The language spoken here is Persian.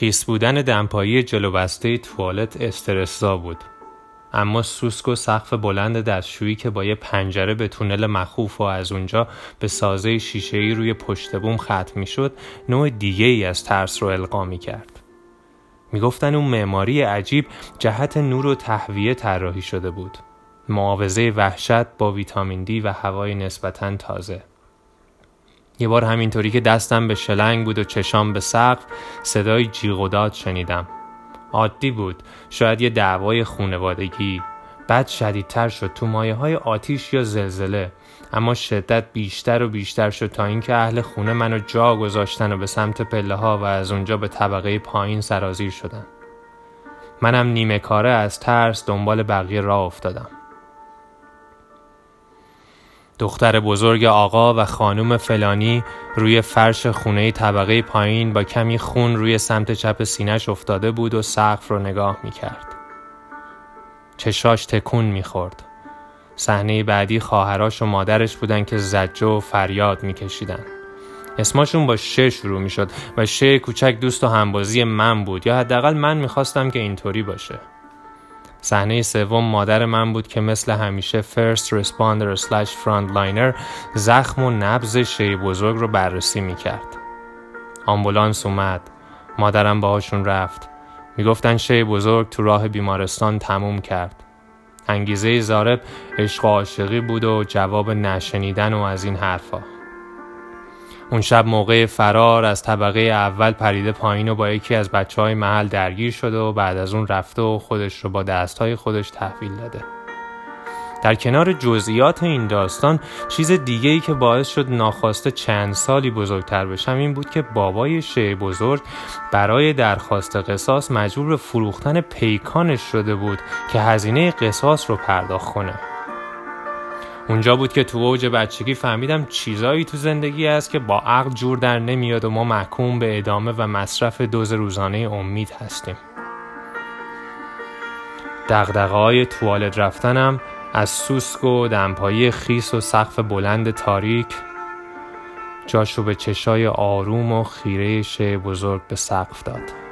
خیس بودن دمپایی جلو بسته توالت استرسزا بود اما سوسک و سقف بلند دستشویی که با یه پنجره به تونل مخوف و از اونجا به سازه شیشه‌ای روی پشت بوم ختم می‌شد نوع دیگه ای از ترس رو القا می کرد. می‌گفتن اون معماری عجیب جهت نور و تهویه طراحی شده بود. معاوضه وحشت با ویتامین دی و هوای نسبتا تازه. یه بار همینطوری که دستم به شلنگ بود و چشام به سقف صدای جیغ و داد شنیدم. عادی بود. شاید یه دعوای خونوادگی. بعد شدیدتر شد. تو مایه های آتیش یا زلزله. اما شدت بیشتر و بیشتر شد تا اینکه اهل خونه منو جا گذاشتن و به سمت پله ها و از اونجا به طبقه پایین سرازیر شدن. منم نیمه کاره از ترس دنبال بقیه راه افتادم. دختر بزرگ آقا و خانم فلانی روی فرش خونه طبقه پایین با کمی خون روی سمت چپ سینش افتاده بود و سقف رو نگاه می کرد. چشاش تکون می خورد. صحنه بعدی خواهراش و مادرش بودن که زجه و فریاد می کشیدن. اسمشون با شه شروع می شد و شه کوچک دوست و همبازی من بود یا حداقل من می‌خواستم که اینطوری باشه. صحنه سوم مادر من بود که مثل همیشه فرست رسپاندر سلش لاینر زخم و نبز شی بزرگ رو بررسی می کرد. آمبولانس اومد. مادرم باهاشون رفت. می‌گفتن شی بزرگ تو راه بیمارستان تموم کرد. انگیزه زارب عشق و عاشقی بود و جواب نشنیدن و از این حرفا. اون شب موقع فرار از طبقه اول پریده پایین و با یکی از بچه های محل درگیر شده و بعد از اون رفته و خودش رو با دستهای خودش تحویل داده. در کنار جزئیات این داستان چیز دیگه ای که باعث شد ناخواسته چند سالی بزرگتر بشم این بود که بابای شه بزرگ برای درخواست قصاص مجبور به فروختن پیکانش شده بود که هزینه قصاص رو پرداخت کنه. اونجا بود که تو اوج بچگی فهمیدم چیزایی تو زندگی است که با عقل جور در نمیاد و ما محکوم به ادامه و مصرف دوز روزانه امید هستیم. دقدقه های توالت رفتنم از سوسک و دمپایی خیس و سقف بلند تاریک جاشو به چشای آروم و خیره بزرگ به سقف داد.